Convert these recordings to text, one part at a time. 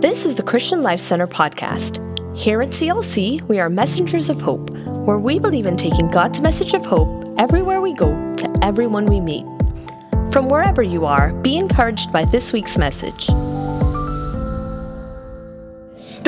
This is the Christian Life Center podcast. Here at CLC, we are messengers of hope, where we believe in taking God's message of hope everywhere we go to everyone we meet. From wherever you are, be encouraged by this week's message.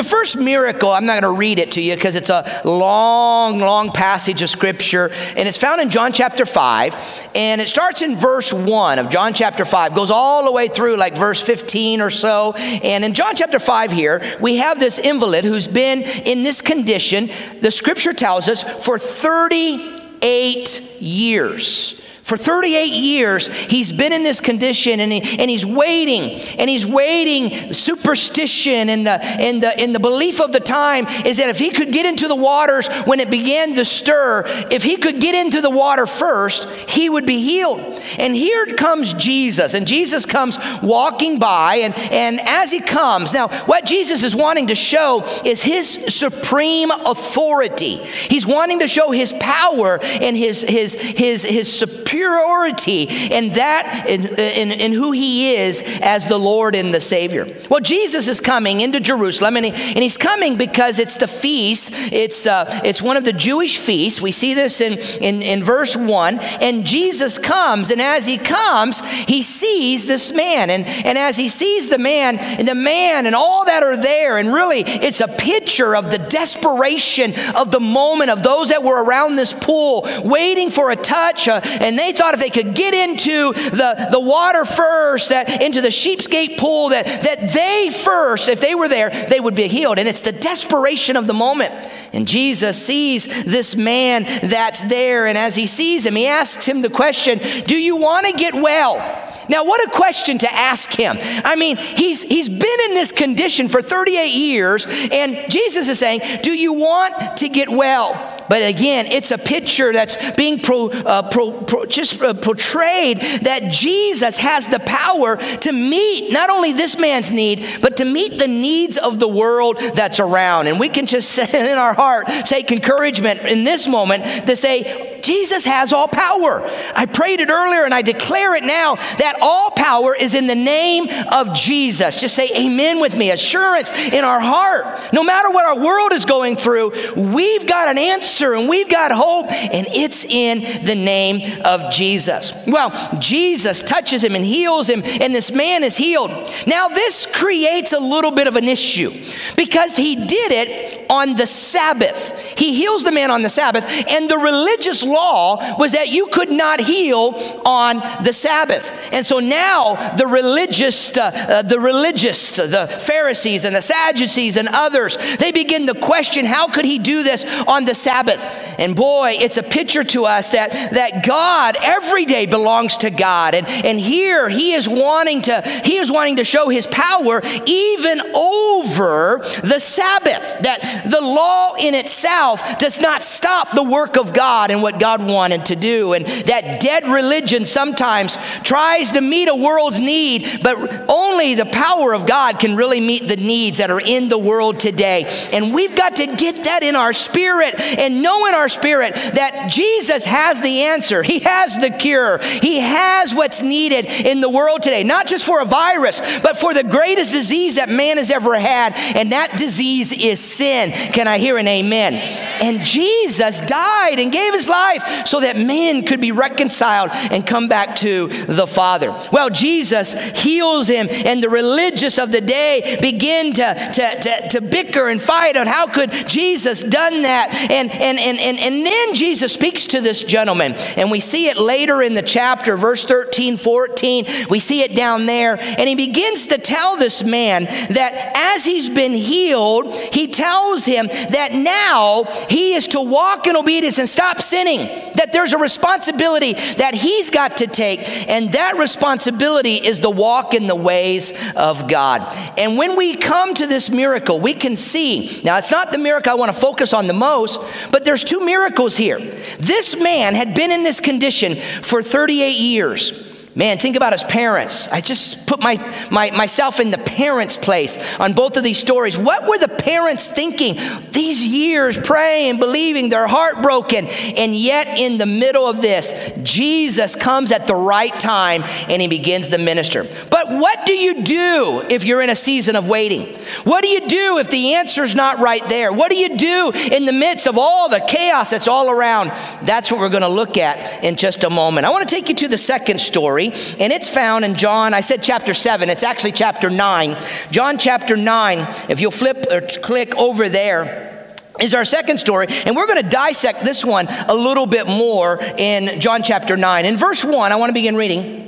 The first miracle, I'm not going to read it to you because it's a long, long passage of scripture, and it's found in John chapter 5, and it starts in verse 1 of John chapter 5, goes all the way through like verse 15 or so. And in John chapter 5 here, we have this invalid who's been in this condition, the scripture tells us, for 38 years. For 38 years, he's been in this condition and, he, and he's waiting, and he's waiting. Superstition and the, and, the, and the belief of the time is that if he could get into the waters when it began to stir, if he could get into the water first, he would be healed. And here comes Jesus, and Jesus comes walking by, and, and as he comes, now what Jesus is wanting to show is his supreme authority. He's wanting to show his power and his, his, his, his superior superiority in that, in, in, in, who he is as the Lord and the Savior. Well, Jesus is coming into Jerusalem, and, he, and he's coming because it's the feast. It's, uh, it's one of the Jewish feasts. We see this in, in, in verse 1. And Jesus comes, and as he comes, he sees this man. And, and as he sees the man, and the man and all that are there, and really it's a picture of the desperation of the moment of those that were around this pool waiting for a touch, uh, and they thought if they could get into the, the water first, that into the sheep's gate pool, that, that they first, if they were there, they would be healed. And it's the desperation of the moment. And Jesus sees this man that's there. And as he sees him, he asks him the question Do you want to get well? Now, what a question to ask him. I mean, he's, he's been in this condition for 38 years, and Jesus is saying, Do you want to get well? But again, it's a picture that's being pro, uh, pro, pro, just uh, portrayed that Jesus has the power to meet not only this man's need, but to meet the needs of the world that's around. And we can just sit in our heart take encouragement in this moment to say, Jesus has all power. I prayed it earlier and I declare it now that all power is in the name of Jesus. Just say amen with me. Assurance in our heart. No matter what our world is going through, we've got an answer and we've got hope, and it's in the name of Jesus. Well, Jesus touches him and heals him, and this man is healed. Now, this creates a little bit of an issue because he did it on the Sabbath. He heals the man on the Sabbath, and the religious law was that you could not heal on the Sabbath. And so now the religious, uh, uh, the religious, the Pharisees and the Sadducees and others, they begin to question how could he do this on the Sabbath? Sabbath. And boy, it's a picture to us that, that God every day belongs to God. And, and here he is wanting to, he is wanting to show his power even over the Sabbath. That the law in itself does not stop the work of God and what God wanted to do. And that dead religion sometimes tries to meet a world's need, but only the power of God can really meet the needs that are in the world today. And we've got to get that in our spirit and know in our spirit that Jesus has the answer. He has the cure. He has what's needed in the world today, not just for a virus, but for the greatest disease that man has ever had, and that disease is sin. Can I hear an amen? And Jesus died and gave his life so that man could be reconciled and come back to the Father. Well, Jesus heals him, and the religious of the day begin to, to, to, to bicker and fight on how could Jesus done that. And, and and, and, and, and then Jesus speaks to this gentleman, and we see it later in the chapter, verse 13, 14. We see it down there, and he begins to tell this man that as he's been healed, he tells him that now he is to walk in obedience and stop sinning, that there's a responsibility that he's got to take, and that responsibility is the walk in the ways of God. And when we come to this miracle, we can see now, it's not the miracle I want to focus on the most, but there's two miracles here. This man had been in this condition for 38 years. Man, think about his parents. I just put my, my, myself in the parents' place on both of these stories. What were the parents thinking? These years praying, believing, they're heartbroken. And yet, in the middle of this, Jesus comes at the right time and he begins the minister. But what do you do if you're in a season of waiting? What do you do if the answer's not right there? What do you do in the midst of all the chaos that's all around? That's what we're going to look at in just a moment. I want to take you to the second story story, and it's found in John, I said chapter 7, it's actually chapter 9. John chapter 9, if you'll flip or click over there is our second story, and we're going to dissect this one a little bit more in John chapter 9. In verse 1, I want to begin reading.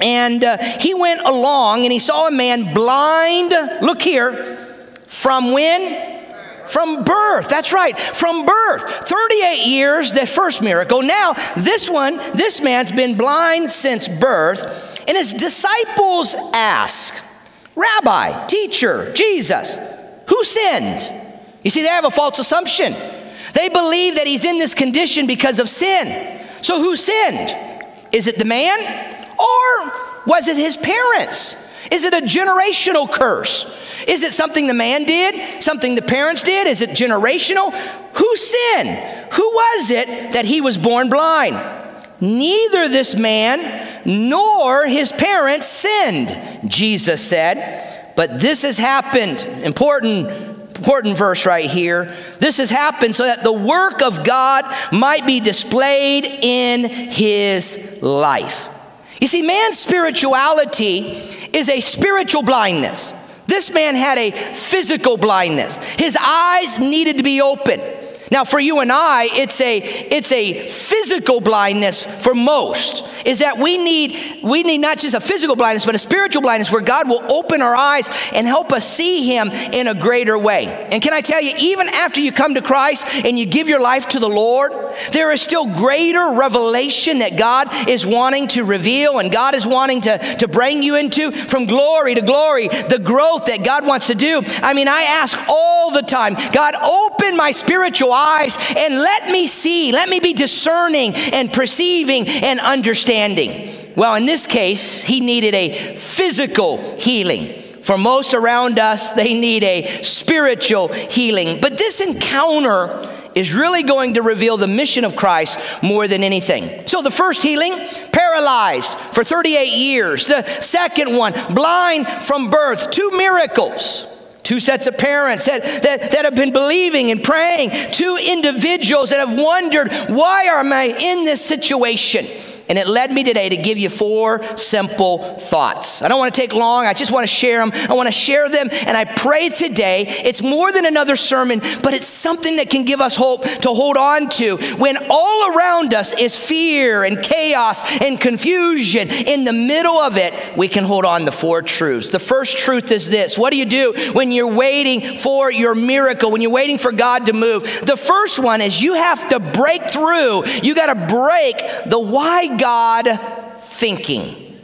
And uh, he went along and he saw a man blind, look here, from when? From birth, that's right, from birth. 38 years, that first miracle. Now, this one, this man's been blind since birth, and his disciples ask, Rabbi, teacher, Jesus, who sinned? You see, they have a false assumption. They believe that he's in this condition because of sin. So, who sinned? Is it the man or was it his parents? Is it a generational curse? Is it something the man did? Something the parents did? Is it generational? Who sinned? Who was it that he was born blind? Neither this man nor his parents sinned, Jesus said. But this has happened. Important, important verse right here. This has happened so that the work of God might be displayed in his life. You see, man's spirituality is a spiritual blindness. This man had a physical blindness. His eyes needed to be open. Now, for you and I, it's a, it's a physical blindness for most, is that we need, we need not just a physical blindness, but a spiritual blindness where God will open our eyes and help us see Him in a greater way. And can I tell you, even after you come to Christ and you give your life to the Lord, there is still greater revelation that God is wanting to reveal and God is wanting to, to bring you into from glory to glory, the growth that God wants to do. I mean, I ask all the time, God, open my spiritual eyes eyes and let me see, let me be discerning and perceiving and understanding. Well, in this case, he needed a physical healing. For most around us, they need a spiritual healing. But this encounter is really going to reveal the mission of Christ more than anything. So, the first healing, paralyzed for 38 years. The second one, blind from birth. Two miracles. Two sets of parents that, that, that have been believing and praying. Two individuals that have wondered, why am I in this situation? And it led me today to give you four simple thoughts. I don't want to take long. I just want to share them. I want to share them. And I pray today, it's more than another sermon, but it's something that can give us hope to hold on to when all around us is fear and chaos and confusion. In the middle of it, we can hold on to four truths. The first truth is this What do you do when you're waiting for your miracle, when you're waiting for God to move? The first one is you have to break through. You got to break the why God thinking?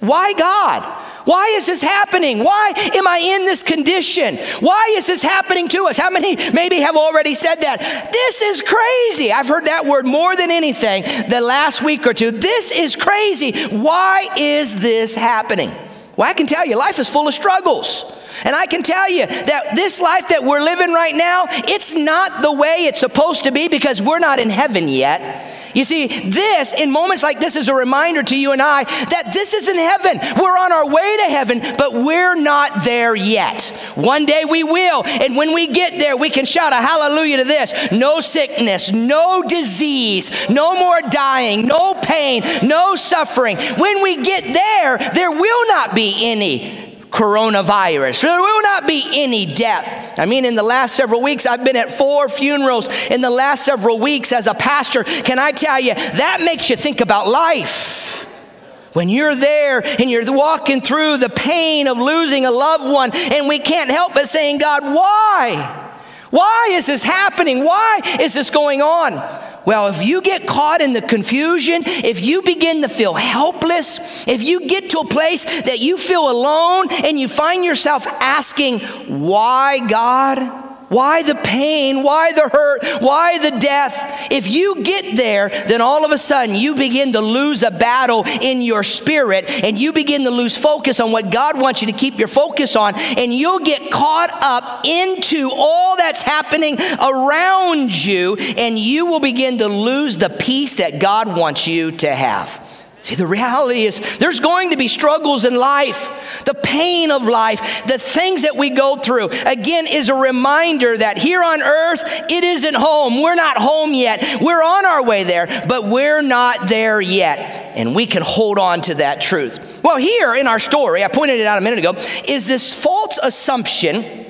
Why God? Why is this happening? Why am I in this condition? Why is this happening to us? How many maybe have already said that? This is crazy. I've heard that word more than anything the last week or two. This is crazy. Why is this happening? Well, I can tell you, life is full of struggles. And I can tell you that this life that we're living right now, it's not the way it's supposed to be because we're not in heaven yet. You see, this, in moments like this, is a reminder to you and I that this isn't heaven. We're on our way to heaven, but we're not there yet. One day we will. And when we get there, we can shout a hallelujah to this no sickness, no disease, no more dying, no pain, no suffering. When we get there, there will not be any coronavirus. There will not be any death. I mean, in the last several weeks, I've been at four funerals in the last several weeks as a pastor. Can I tell you, that makes you think about life. When you're there and you're walking through the pain of losing a loved one, and we can't help but saying, God, why? Why is this happening? Why is this going on? Well, if you get caught in the confusion, if you begin to feel helpless, if you get to a place that you feel alone and you find yourself asking, Why God? Why the pain? Why the hurt? Why the death? If you get there, then all of a sudden you begin to lose a battle in your spirit and you begin to lose focus on what God wants you to keep your focus on, and you'll get caught up into all that's happening around you, and you will begin to lose the peace that God wants you to have. See, the reality is there's going to be struggles in life, the pain of life, the things that we go through. Again, is a reminder that here on earth, it isn't home. We're not home yet. We're on our way there, but we're not there yet. And we can hold on to that truth. Well, here in our story, I pointed it out a minute ago, is this false assumption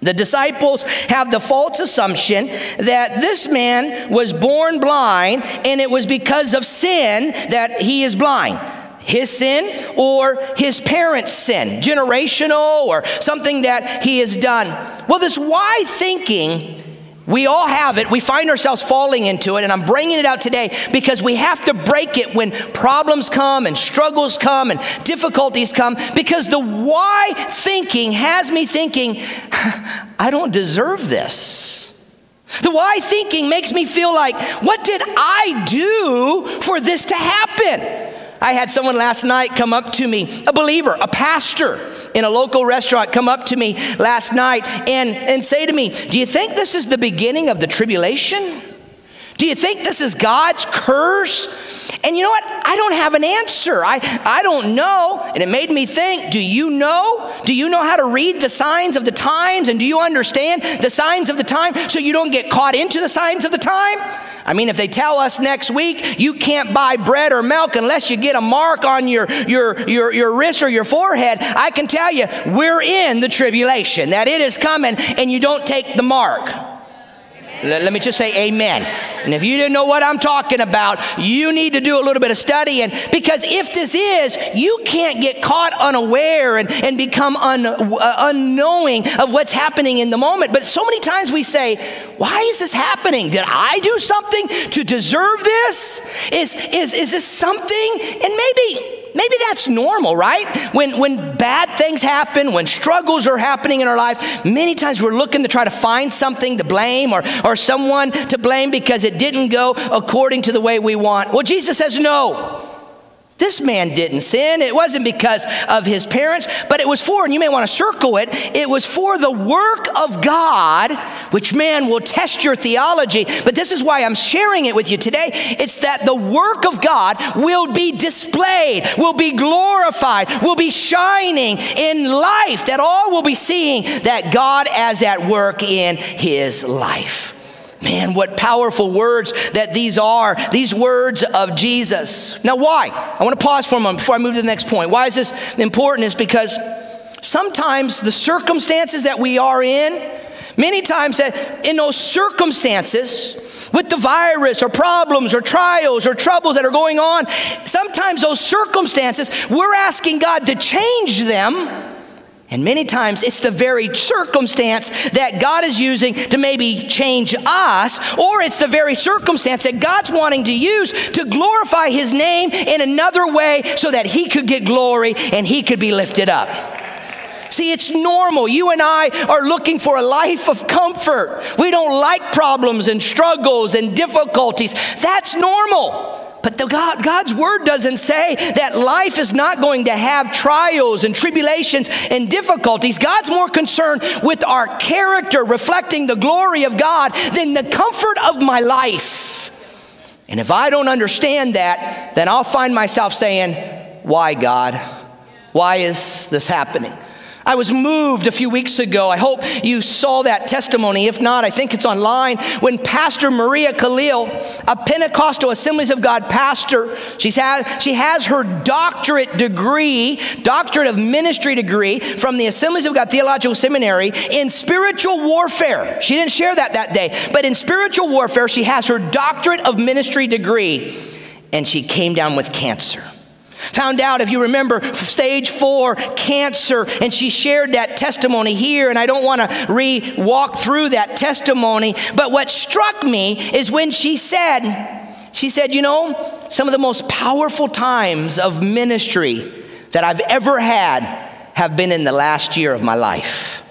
the disciples have the false assumption that this man was born blind and it was because of sin that he is blind. His sin or his parents' sin, generational or something that he has done. Well, this why thinking we all have it. We find ourselves falling into it. And I'm bringing it out today because we have to break it when problems come and struggles come and difficulties come. Because the why thinking has me thinking, I don't deserve this. The why thinking makes me feel like, what did I do for this to happen? I had someone last night come up to me, a believer, a pastor in a local restaurant, come up to me last night and, and say to me, Do you think this is the beginning of the tribulation? Do you think this is God's curse? And you know what? I don't have an answer. I, I don't know. And it made me think do you know? Do you know how to read the signs of the times? And do you understand the signs of the time so you don't get caught into the signs of the time? I mean, if they tell us next week you can't buy bread or milk unless you get a mark on your, your, your, your wrist or your forehead, I can tell you we're in the tribulation, that it is coming and you don't take the mark. Let me just say amen. And if you didn't know what I'm talking about, you need to do a little bit of studying because if this is, you can't get caught unaware and, and become un, uh, unknowing of what's happening in the moment. But so many times we say, why is this happening? Did I do something to deserve this? Is, is, is this something? And maybe maybe that's normal, right? When, when bad things happen, when struggles are happening in our life, many times we're looking to try to find something to blame or, or someone to blame because it didn't go according to the way we want. Well, Jesus says, no. This man didn't sin. It wasn't because of his parents, but it was for, and you may want to circle it, it was for the work of God, which man will test your theology. But this is why I'm sharing it with you today. It's that the work of God will be displayed, will be glorified, will be shining in life, that all will be seeing that God is at work in his life. Man, what powerful words that these are, these words of Jesus. Now, why? I want to pause for a moment before I move to the next point. Why is this important? Is because sometimes the circumstances that we are in, many times that in those circumstances, with the virus or problems or trials or troubles that are going on, sometimes those circumstances, we're asking God to change them and many times it's the very circumstance that God is using to maybe change us, or it's the very circumstance that God's wanting to use to glorify His name in another way so that He could get glory and He could be lifted up. See, it's normal. You and I are looking for a life of comfort. We don't like problems and struggles and difficulties. That's normal. But the God, God's word doesn't say that life is not going to have trials and tribulations and difficulties. God's more concerned with our character reflecting the glory of God than the comfort of my life. And if I don't understand that, then I'll find myself saying, Why, God? Why is this happening? I was moved a few weeks ago. I hope you saw that testimony. If not, I think it's online. When Pastor Maria Khalil, a Pentecostal Assemblies of God pastor, she's had, she has her doctorate degree, doctorate of ministry degree from the Assemblies of God Theological Seminary in spiritual warfare. She didn't share that that day, but in spiritual warfare, she has her doctorate of ministry degree, and she came down with cancer. Found out, if you remember, stage four cancer, and she shared that testimony here, and I don't want to re walk through that testimony. But what struck me is when she said, she said, You know, some of the most powerful times of ministry that I've ever had have been in the last year of my life.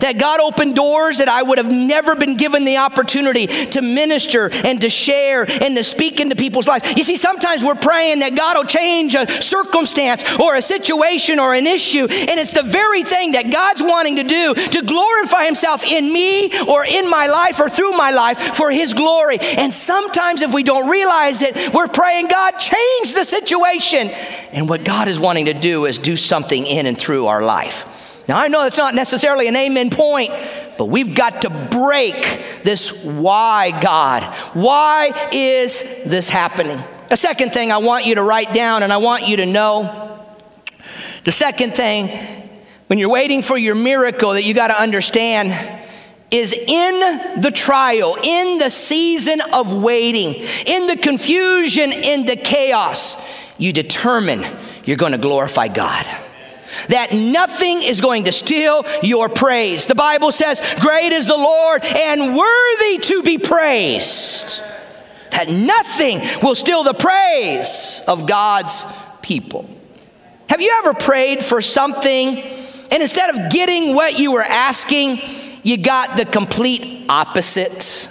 That God opened doors that I would have never been given the opportunity to minister and to share and to speak into people's lives. You see, sometimes we're praying that God will change a circumstance or a situation or an issue, and it's the very thing that God's wanting to do to glorify Himself in me or in my life or through my life for His glory. And sometimes, if we don't realize it, we're praying, God, change the situation. And what God is wanting to do is do something in and through our life. Now, I know that's not necessarily an amen point, but we've got to break this why, God. Why is this happening? A second thing I want you to write down and I want you to know. The second thing, when you're waiting for your miracle, that you got to understand is in the trial, in the season of waiting, in the confusion, in the chaos, you determine you're going to glorify God that nothing is going to steal your praise. The Bible says, Great is the Lord and worthy to be praised. That nothing will steal the praise of God's people. Have you ever prayed for something and instead of getting what you were asking, you got the complete opposite?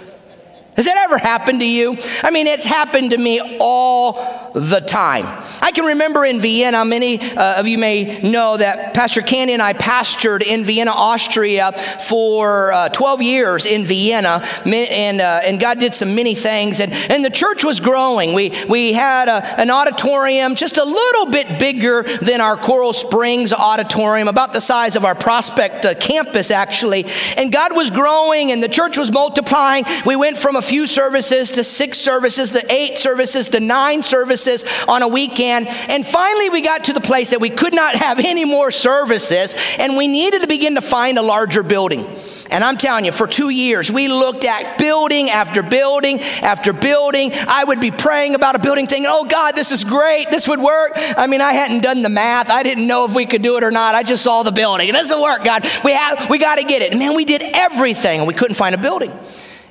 Has that ever happened to you? I mean, it's happened to me all the time. I can remember in Vienna, many uh, of you may know that Pastor Candy and I pastored in Vienna, Austria for uh, 12 years in Vienna, and, uh, and God did some many things, and, and the church was growing. We, we had a, an auditorium just a little bit bigger than our Coral Springs auditorium, about the size of our Prospect uh, campus, actually, and God was growing, and the church was multiplying. We went from a few services to six services to eight services to nine services on a weekend. And finally, we got to the place that we could not have any more services and we needed to begin to find a larger building. And I'm telling you, for two years, we looked at building after building after building. I would be praying about a building thinking, oh God, this is great. This would work. I mean, I hadn't done the math. I didn't know if we could do it or not. I just saw the building. It doesn't work, God. We have, we got to get it. And man, we did everything and we couldn't find a building.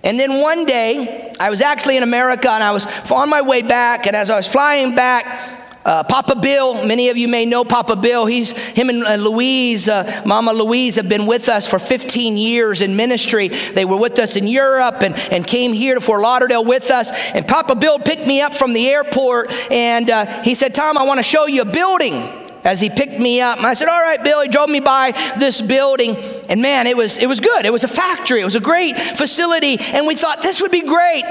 And then one day, I was actually in America and I was on my way back. And as I was flying back, uh, Papa Bill, many of you may know Papa Bill. He's him and uh, Louise, uh, Mama Louise, have been with us for 15 years in ministry. They were with us in Europe and, and came here to Fort Lauderdale with us. And Papa Bill picked me up from the airport and uh, he said, Tom, I want to show you a building as he picked me up. And I said, All right, Bill. He drove me by this building. And man, it was, it was good. It was a factory, it was a great facility. And we thought this would be great.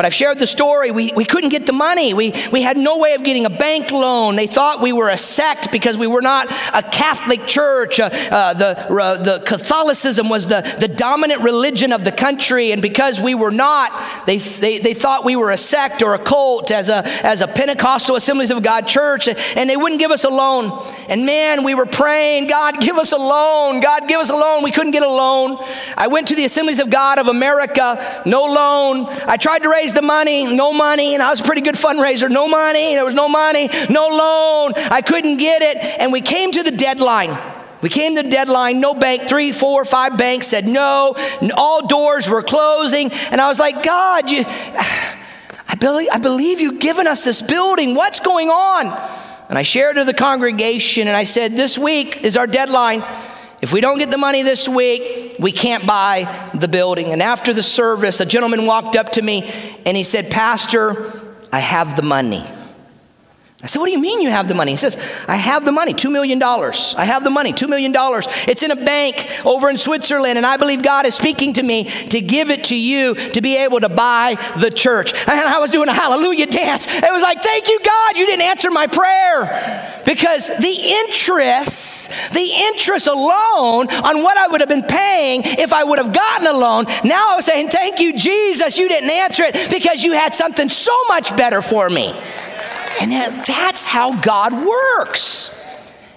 But I've shared the story. We, we couldn't get the money. We, we had no way of getting a bank loan. They thought we were a sect because we were not a Catholic church. Uh, uh, the, uh, the Catholicism was the, the dominant religion of the country. And because we were not, they, they, they thought we were a sect or a cult as a, as a Pentecostal Assemblies of God church. And they wouldn't give us a loan. And man, we were praying, God, give us a loan. God, give us a loan. We couldn't get a loan. I went to the Assemblies of God of America, no loan. I tried to raise the money, no money. And I was a pretty good fundraiser, no money. There was no money, no loan. I couldn't get it. And we came to the deadline. We came to the deadline, no bank, three, four, five banks said no. All doors were closing. And I was like, God, you, I, believe, I believe you've given us this building. What's going on? And I shared to the congregation and I said, This week is our deadline. If we don't get the money this week, we can't buy the building. And after the service, a gentleman walked up to me and he said, Pastor, I have the money. I said, What do you mean you have the money? He says, I have the money, $2 million. I have the money, $2 million. It's in a bank over in Switzerland, and I believe God is speaking to me to give it to you to be able to buy the church. And I was doing a hallelujah dance. It was like, Thank you, God, you didn't answer my prayer. Because the interest, the interest alone on what I would have been paying if I would have gotten a loan, now I'm saying, Thank you, Jesus, you didn't answer it because you had something so much better for me. And that's how God works.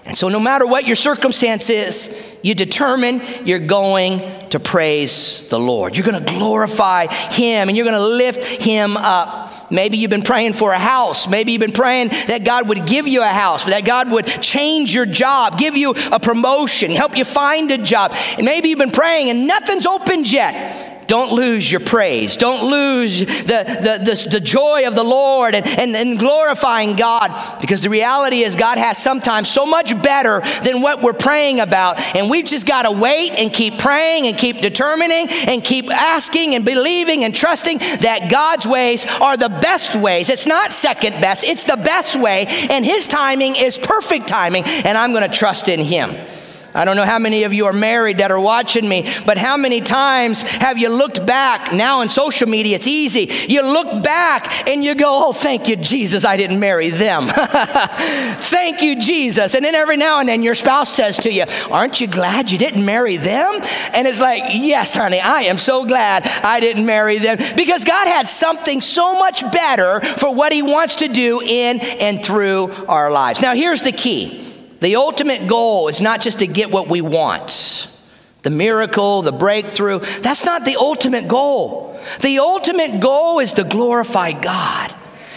And so, no matter what your circumstance is, you determine you're going to praise the Lord. You're going to glorify Him and you're going to lift Him up. Maybe you've been praying for a house. Maybe you've been praying that God would give you a house, that God would change your job, give you a promotion, help you find a job. Maybe you've been praying and nothing's opened yet. Don't lose your praise. Don't lose the, the, the, the, joy of the Lord and, and, and glorifying God because the reality is God has sometimes so much better than what we're praying about. And we've just got to wait and keep praying and keep determining and keep asking and believing and trusting that God's ways are the best ways. It's not second best, it's the best way. And His timing is perfect timing. And I'm going to trust in Him. I don't know how many of you are married that are watching me, but how many times have you looked back? Now in social media, it's easy. You look back and you go, Oh, thank you, Jesus, I didn't marry them. thank you, Jesus. And then every now and then your spouse says to you, Aren't you glad you didn't marry them? And it's like, Yes, honey, I am so glad I didn't marry them because God had something so much better for what He wants to do in and through our lives. Now, here's the key. The ultimate goal is not just to get what we want, the miracle, the breakthrough. That's not the ultimate goal. The ultimate goal is to glorify God.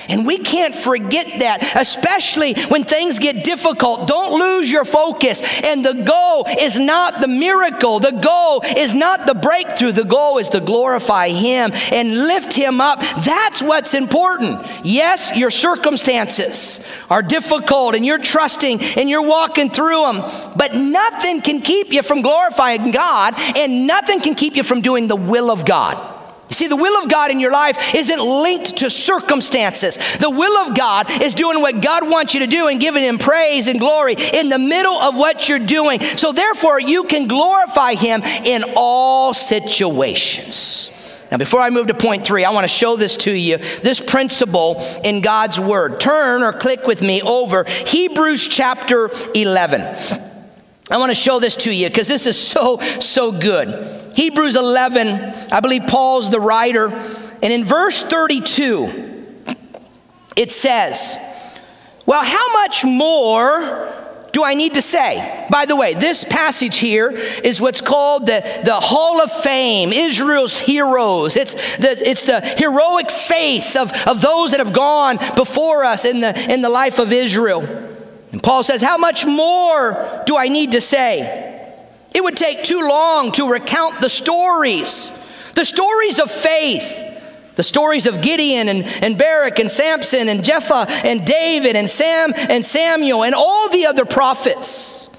And we can't forget that, especially when things get difficult. Don't lose your focus. And the goal is not the miracle, the goal is not the breakthrough. The goal is to glorify Him and lift Him up. That's what's important. Yes, your circumstances are difficult and you're trusting and you're walking through them, but nothing can keep you from glorifying God and nothing can keep you from doing the will of God. You see, the will of God in your life isn't linked to circumstances. The will of God is doing what God wants you to do and giving Him praise and glory in the middle of what you're doing. So, therefore, you can glorify Him in all situations. Now, before I move to point three, I want to show this to you this principle in God's Word. Turn or click with me over Hebrews chapter 11. I want to show this to you because this is so, so good. Hebrews 11, I believe Paul's the writer. And in verse 32, it says, Well, how much more do I need to say? By the way, this passage here is what's called the, the Hall of Fame, Israel's heroes. It's the, it's the heroic faith of, of those that have gone before us in the, in the life of Israel. And Paul says, How much more do I need to say? It would take too long to recount the stories, the stories of faith, the stories of Gideon and, and Barak and Samson and Jephthah and David and Sam and Samuel and all the other prophets.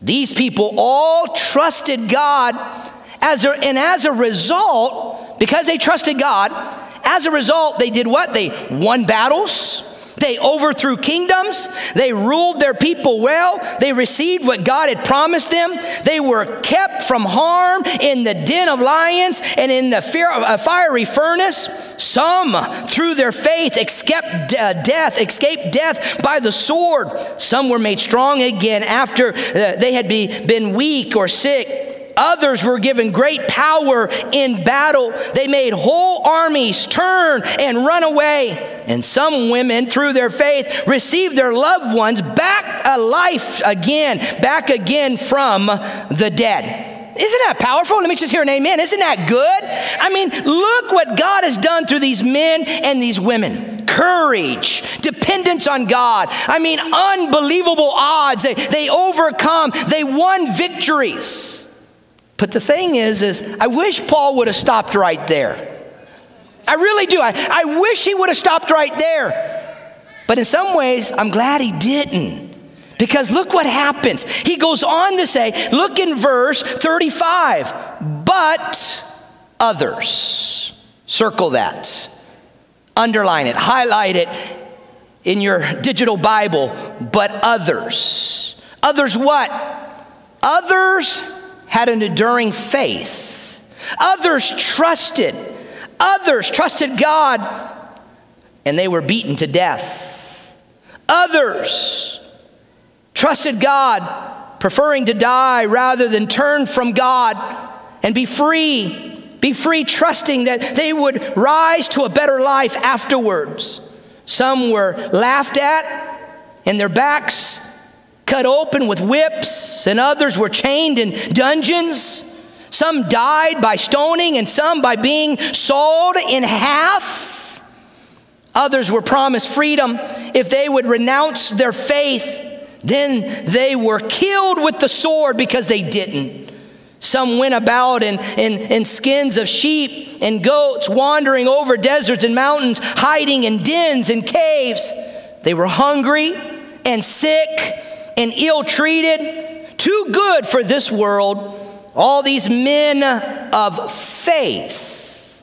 These people all trusted God as a, and as a result, because they trusted God, as a result, they did what? They won battles. They overthrew kingdoms. They ruled their people well. They received what God had promised them. They were kept from harm in the den of lions and in the uh, fiery furnace. Some, through their faith, escaped uh, death, escaped death by the sword. Some were made strong again after uh, they had been weak or sick. Others were given great power in battle. They made whole armies turn and run away. And some women, through their faith, received their loved ones back alive again, back again from the dead. Isn't that powerful? Let me just hear an amen. Isn't that good? I mean, look what God has done through these men and these women courage, dependence on God. I mean, unbelievable odds. They, they overcome, they won victories. But the thing is, is I wish Paul would have stopped right there. I really do. I, I wish he would have stopped right there. But in some ways, I'm glad he didn't. Because look what happens. He goes on to say, look in verse 35, but others. Circle that, underline it, highlight it in your digital Bible, but others. Others what? Others had an enduring faith. Others trusted. Others trusted God and they were beaten to death. Others trusted God, preferring to die rather than turn from God and be free. Be free, trusting that they would rise to a better life afterwards. Some were laughed at, and their backs cut open with whips, and others were chained in dungeons. Some died by stoning, and some by being sawed in half. Others were promised freedom if they would renounce their faith. Then they were killed with the sword because they didn't. Some went about in, in, in skins of sheep and goats, wandering over deserts and mountains, hiding in dens and caves. They were hungry and sick and ill treated, too good for this world. All these men of faith.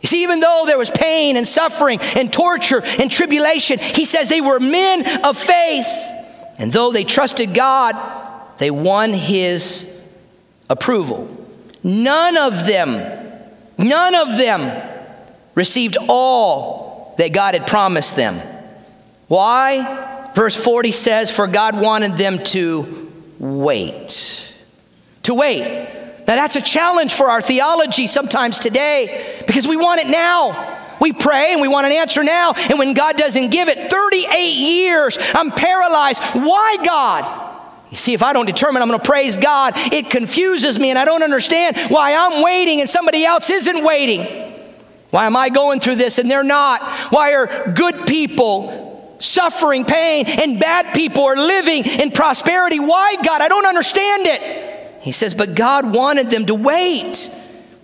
You see, even though there was pain and suffering and torture and tribulation, he says they were men of faith. And though they trusted God, they won his approval. None of them, none of them received all that God had promised them. Why? Verse 40 says, For God wanted them to wait. To wait. Now, that's a challenge for our theology sometimes today because we want it now. We pray and we want an answer now, and when God doesn't give it, 38 years, I'm paralyzed. Why, God? You see, if I don't determine I'm going to praise God, it confuses me and I don't understand why I'm waiting and somebody else isn't waiting. Why am I going through this and they're not? Why are good people suffering pain and bad people are living in prosperity? Why, God? I don't understand it. He says, but God wanted them to wait.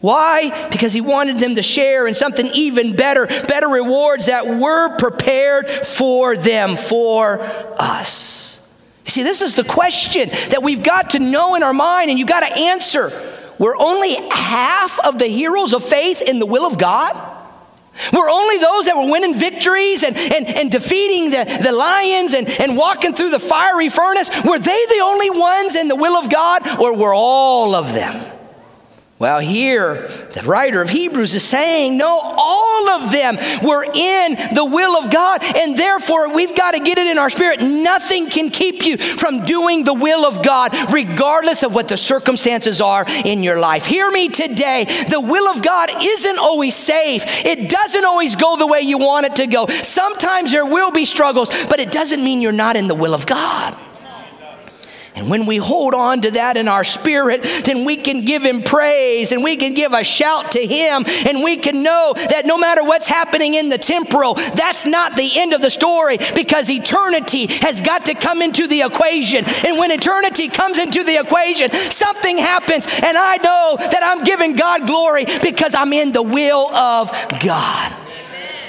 Why? Because he wanted them to share in something even better, better rewards that were prepared for them, for us. See, this is the question that we've got to know in our mind and you've got to answer. We're only half of the heroes of faith in the will of God. We're only those that were winning victories and, and, and defeating the, the lions and, and walking through the fiery furnace. Were they the only ones in the will of God, or were all of them? Well, here, the writer of Hebrews is saying, no, all of them were in the will of God, and therefore we've got to get it in our spirit. Nothing can keep you from doing the will of God, regardless of what the circumstances are in your life. Hear me today. The will of God isn't always safe, it doesn't always go the way you want it to go. Sometimes there will be struggles, but it doesn't mean you're not in the will of God. And when we hold on to that in our spirit, then we can give Him praise and we can give a shout to Him and we can know that no matter what's happening in the temporal, that's not the end of the story because eternity has got to come into the equation. And when eternity comes into the equation, something happens and I know that I'm giving God glory because I'm in the will of God.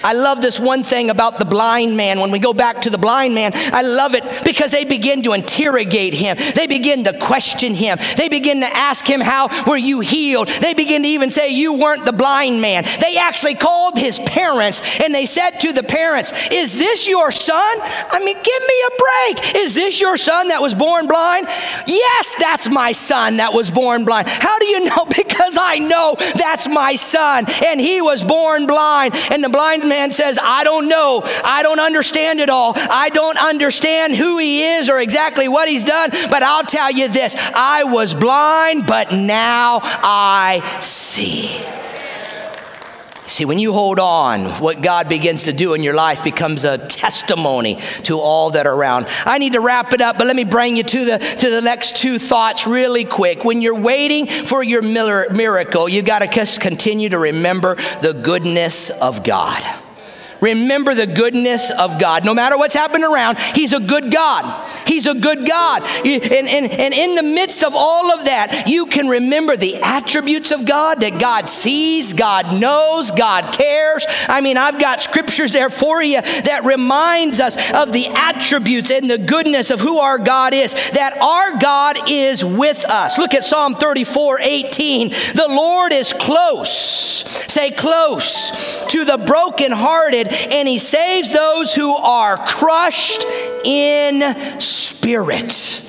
I love this one thing about the blind man. When we go back to the blind man, I love it because they begin to interrogate him. They begin to question him. They begin to ask him, How were you healed? They begin to even say, You weren't the blind man. They actually called his parents and they said to the parents, Is this your son? I mean, give me a break. Is this your son that was born blind? Yes, that's my son that was born blind. How do you know? Because I know that's my son and he was born blind. And the blind man says, I don't know. I don't understand it all. I don't understand who he is or exactly what he's done, but I'll tell you this I was blind, but now I see. See, when you hold on, what God begins to do in your life becomes a testimony to all that are around. I need to wrap it up, but let me bring you to the to the next two thoughts really quick. When you're waiting for your miracle, you got to just continue to remember the goodness of God. Remember the goodness of God. No matter what's happened around, He's a good God. He's a good God. And, and, and in the midst of all of that, you can remember the attributes of God that God sees, God knows, God cares. I mean, I've got scriptures there for you that reminds us of the attributes and the goodness of who our God is, that our God is with us. Look at Psalm 34 18. The Lord is close, say close, to the brokenhearted and he saves those who are crushed in spirit.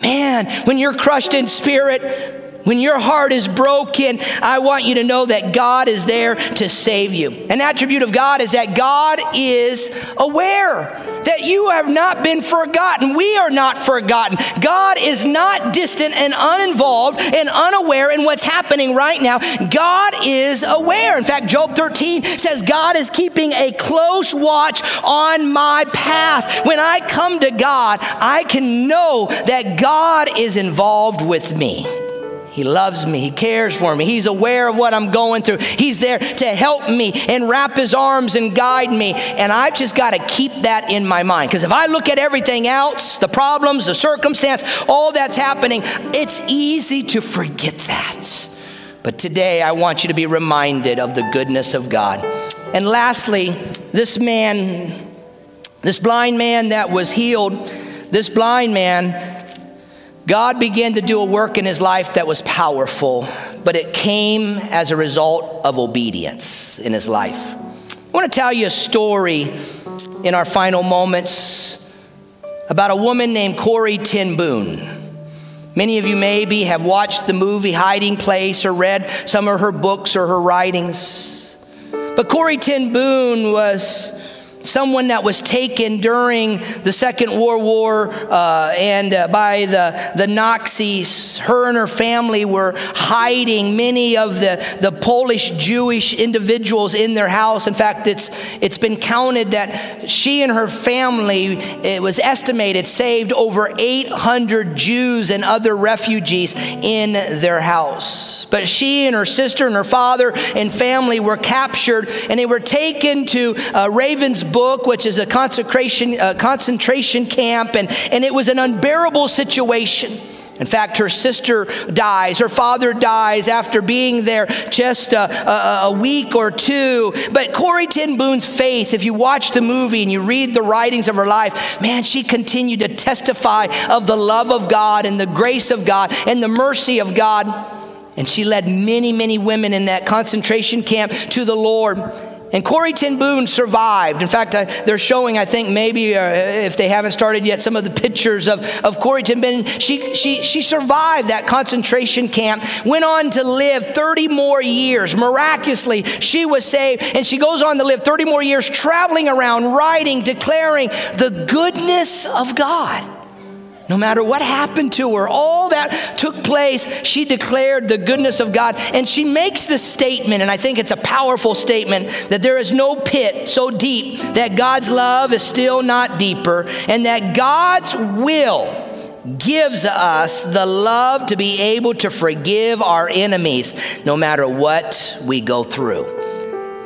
Man, when you're crushed in spirit, when your heart is broken, I want you to know that God is there to save you. An attribute of God is that God is aware that you have not been forgotten. We are not forgotten. God is not distant and uninvolved and unaware in what's happening right now. God is aware. In fact, Job 13 says, God is keeping a close watch on my path. When I come to God, I can know that God is involved with me. He loves me. He cares for me. He's aware of what I'm going through. He's there to help me and wrap his arms and guide me. And I've just got to keep that in my mind. Because if I look at everything else, the problems, the circumstance, all that's happening, it's easy to forget that. But today I want you to be reminded of the goodness of God. And lastly, this man, this blind man that was healed, this blind man, God began to do a work in his life that was powerful, but it came as a result of obedience in his life. I want to tell you a story in our final moments about a woman named Corrie ten Boom. Many of you maybe have watched the movie Hiding Place or read some of her books or her writings. But Corrie ten Boom was someone that was taken during the Second World War uh, and uh, by the, the Nazis. Her and her family were hiding many of the, the Polish Jewish individuals in their house. In fact, it's, it's been counted that she and her family, it was estimated, saved over 800 Jews and other refugees in their house. But she and her sister and her father and family were captured and they were taken to uh, Ravensbrück, which is a consecration, uh, concentration camp, and, and it was an unbearable situation. In fact, her sister dies, her father dies after being there just a, a, a, week or two. But Corrie ten Boom's faith, if you watch the movie and you read the writings of her life, man, she continued to testify of the love of God and the grace of God and the mercy of God. And she led many, many women in that concentration camp to the Lord. And Corrie ten Boom survived. In fact, uh, they're showing, I think, maybe uh, if they haven't started yet, some of the pictures of, of Corrie ten Boom. She, she, she survived that concentration camp, went on to live 30 more years. Miraculously, she was saved, and she goes on to live 30 more years, traveling around, writing, declaring the goodness of God. No matter what happened to her, all that took place, she declared the goodness of God. And she makes the statement, and I think it's a powerful statement, that there is no pit so deep that God's love is still not deeper, and that God's will gives us the love to be able to forgive our enemies no matter what we go through.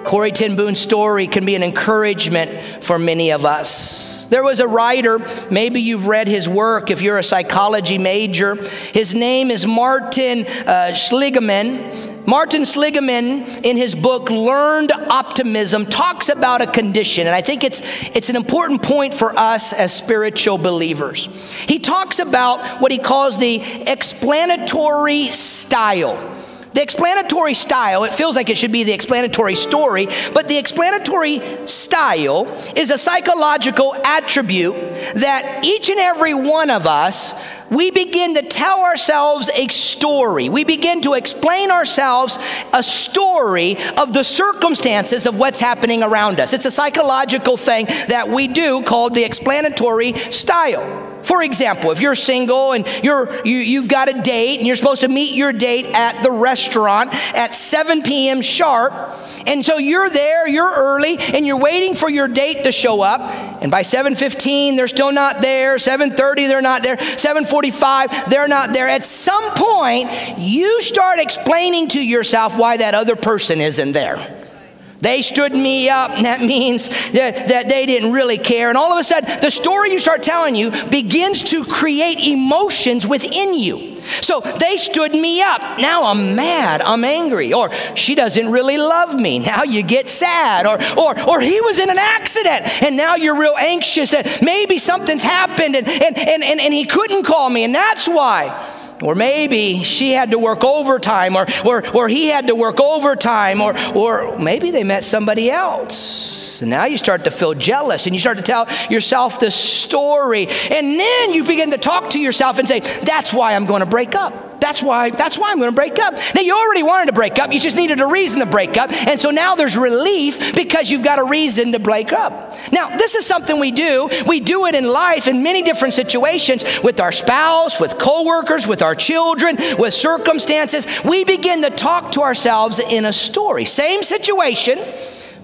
Corrie ten story can be an encouragement for many of us. There was a writer, maybe you've read his work if you're a psychology major. His name is Martin uh, Seligman. Martin Seligman, in his book Learned Optimism, talks about a condition, and I think it's, it's an important point for us as spiritual believers. He talks about what he calls the explanatory style. The explanatory style, it feels like it should be the explanatory story, but the explanatory style is a psychological attribute that each and every one of us we begin to tell ourselves a story. We begin to explain ourselves a story of the circumstances of what's happening around us. It's a psychological thing that we do called the explanatory style. For example, if you're single and you're, you, you've got a date and you're supposed to meet your date at the restaurant at 7 p.m. sharp, and so you're there, you're early, and you're waiting for your date to show up, and by 7:15 they're still not there, 7:30 they're not there, 7:45 they're not there. At some point, you start explaining to yourself why that other person isn't there. They stood me up, and that means that, that they didn't really care. And all of a sudden, the story you start telling you begins to create emotions within you. So they stood me up. Now I'm mad. I'm angry. Or she doesn't really love me. Now you get sad. Or, or, or he was in an accident and now you're real anxious that maybe something's happened and, and, and, and, and he couldn't call me. And that's why. Or maybe she had to work overtime, or, or, or he had to work overtime, or, or maybe they met somebody else. And now you start to feel jealous and you start to tell yourself this story. And then you begin to talk to yourself and say, That's why I'm going to break up. That's why, that's why I'm going to break up. Now, you already wanted to break up. You just needed a reason to break up. And so now there's relief because you've got a reason to break up. Now, this is something we do. We do it in life in many different situations with our spouse, with coworkers, with our children, with circumstances. We begin to talk to ourselves in a story. Same situation,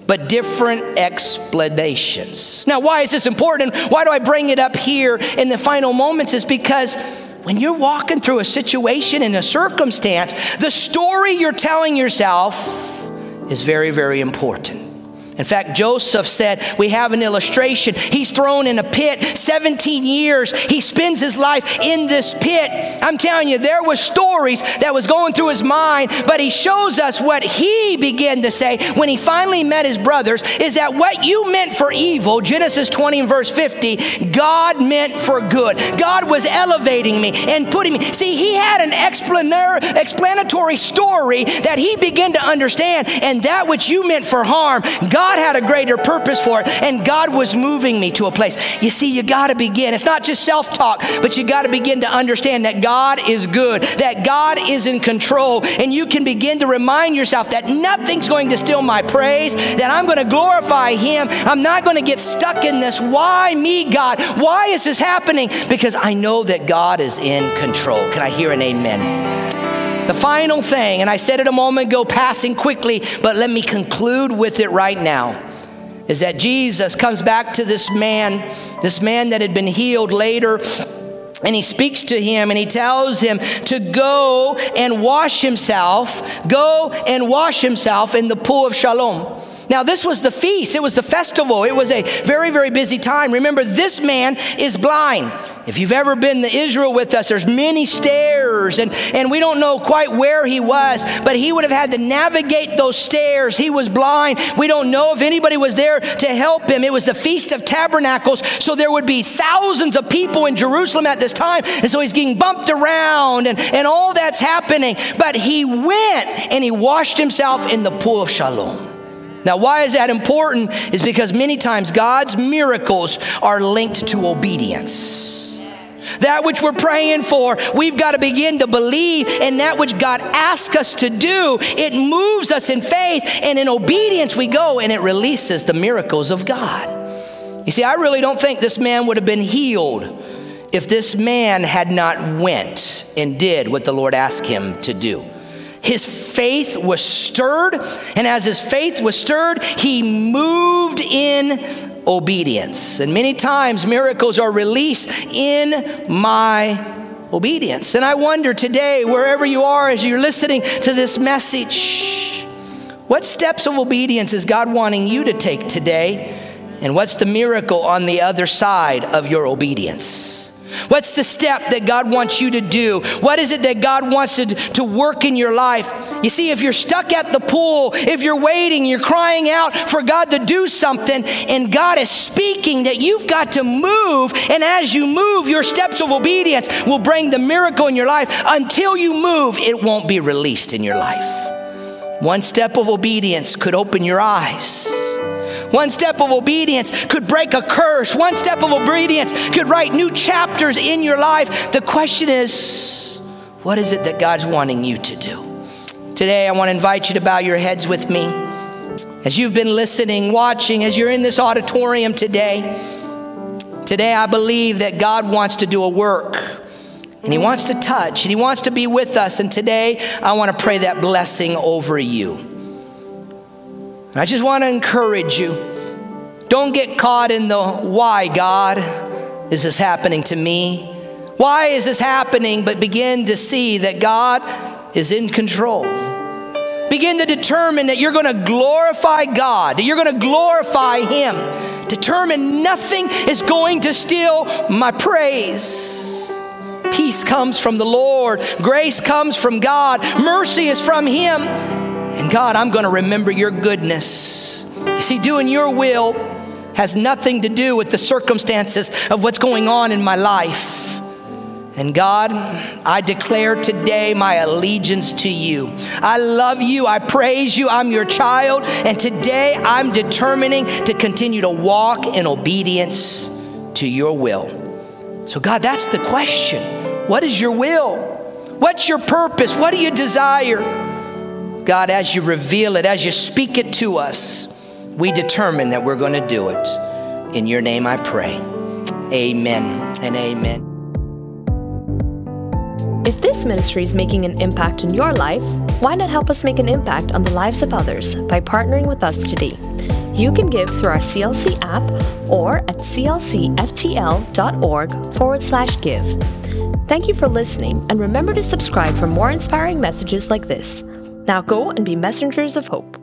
but different explanations. Now, why is this important? Why do I bring it up here in the final moments? Is because when you're walking through a situation and a circumstance, the story you're telling yourself is very, very important. In fact, Joseph said, We have an illustration. He's thrown in a pit 17 years. He spends his life in this pit. I'm telling you, there were stories that was going through his mind, but he shows us what he began to say when he finally met his brothers is that what you meant for evil, Genesis 20 and verse 50, God meant for good. God was elevating me and putting me. See, he had an explanatory story that he began to understand, and that which you meant for harm, God God had a greater purpose for it, and God was moving me to a place. You see, you got to begin. It's not just self talk, but you got to begin to understand that God is good, that God is in control, and you can begin to remind yourself that nothing's going to steal my praise, that I'm going to glorify Him. I'm not going to get stuck in this. Why me, God? Why is this happening? Because I know that God is in control. Can I hear an amen? The final thing, and I said it a moment ago, passing quickly, but let me conclude with it right now, is that Jesus comes back to this man, this man that had been healed later. And he speaks to him and he tells him to go and wash himself, go and wash himself in the pool of Siloam. Now, this was the feast, it was the festival, it was a very, very busy time. Remember, this man is blind. If you've ever been to Israel with us, there's many stairs, and, and we don't know quite where he was, but he would have had to navigate those stairs. He was blind. We don't know if anybody was there to help him. It was the Feast of Tabernacles, so there would be thousands of people in Jerusalem at this time, and so he's getting bumped around, and, and all that's happening. But he went and he washed himself in the pool of Siloam. Now, why is that important? Is because many times God's miracles are linked to obedience. That which we're praying for, we've got to begin to believe, in that which God asks us to do, it moves us in faith, and in obedience we go, and it releases the miracles of God. You see, I really don't think this man would have been healed if this man had not went and did what the Lord asked him to do. His faith was stirred, and as his faith was stirred, he moved in obedience. And many times miracles are released in my obedience. And I wonder today, wherever you are as you're listening to this message, what steps of obedience is God wanting you to take today? And what's the miracle on the other side of your obedience? What's the step that God wants you to do? What is it that God wants to, to work in your life? You see, if you're stuck at the pool, if you're waiting, you're crying out for God to do something, and God is speaking that you've got to move, and as you move, your steps of obedience will bring the miracle in your life. Until you move, it won't be released in your life. One step of obedience could open your eyes one step of obedience could break a curse. One step of obedience could write new chapters in your life. The question is, what is it that God's wanting you to do? Today, I want to invite you to bow your heads with me. As you've been listening, watching, as you're in this auditorium today, today I believe that God wants to do a work and He wants to touch and He wants to be with us. And today I want to pray that blessing over you. I just want to encourage you don't get caught in the why, God, is this happening to me? Why is this happening? But begin to see that God is in control. Begin to determine that you're going to glorify God, that you're going to glorify Him. Determine nothing is going to steal my praise. Peace comes from the Lord, grace comes from God, mercy is from Him. And God, I'm going to remember your goodness. You see, doing your will has nothing to do with the circumstances of what's going on in my life. And God, I declare today my allegiance to you. I love you. I praise you. I'm your child. And today I'm determining to continue to walk in obedience to your will. So, God, that's the question. What is your will? What's your purpose? What do you desire? God, as you reveal it, as you speak it to us, we determine that we're going to do it. In your name I pray. Amen and amen. If this ministry is making an impact in your life, why not help us make an impact on the lives of others by partnering with us today? You can give through our CLC app or at clcftl.org forward slash give. Thank you for listening, and remember to subscribe for more inspiring messages like this. Now go and be messengers of hope.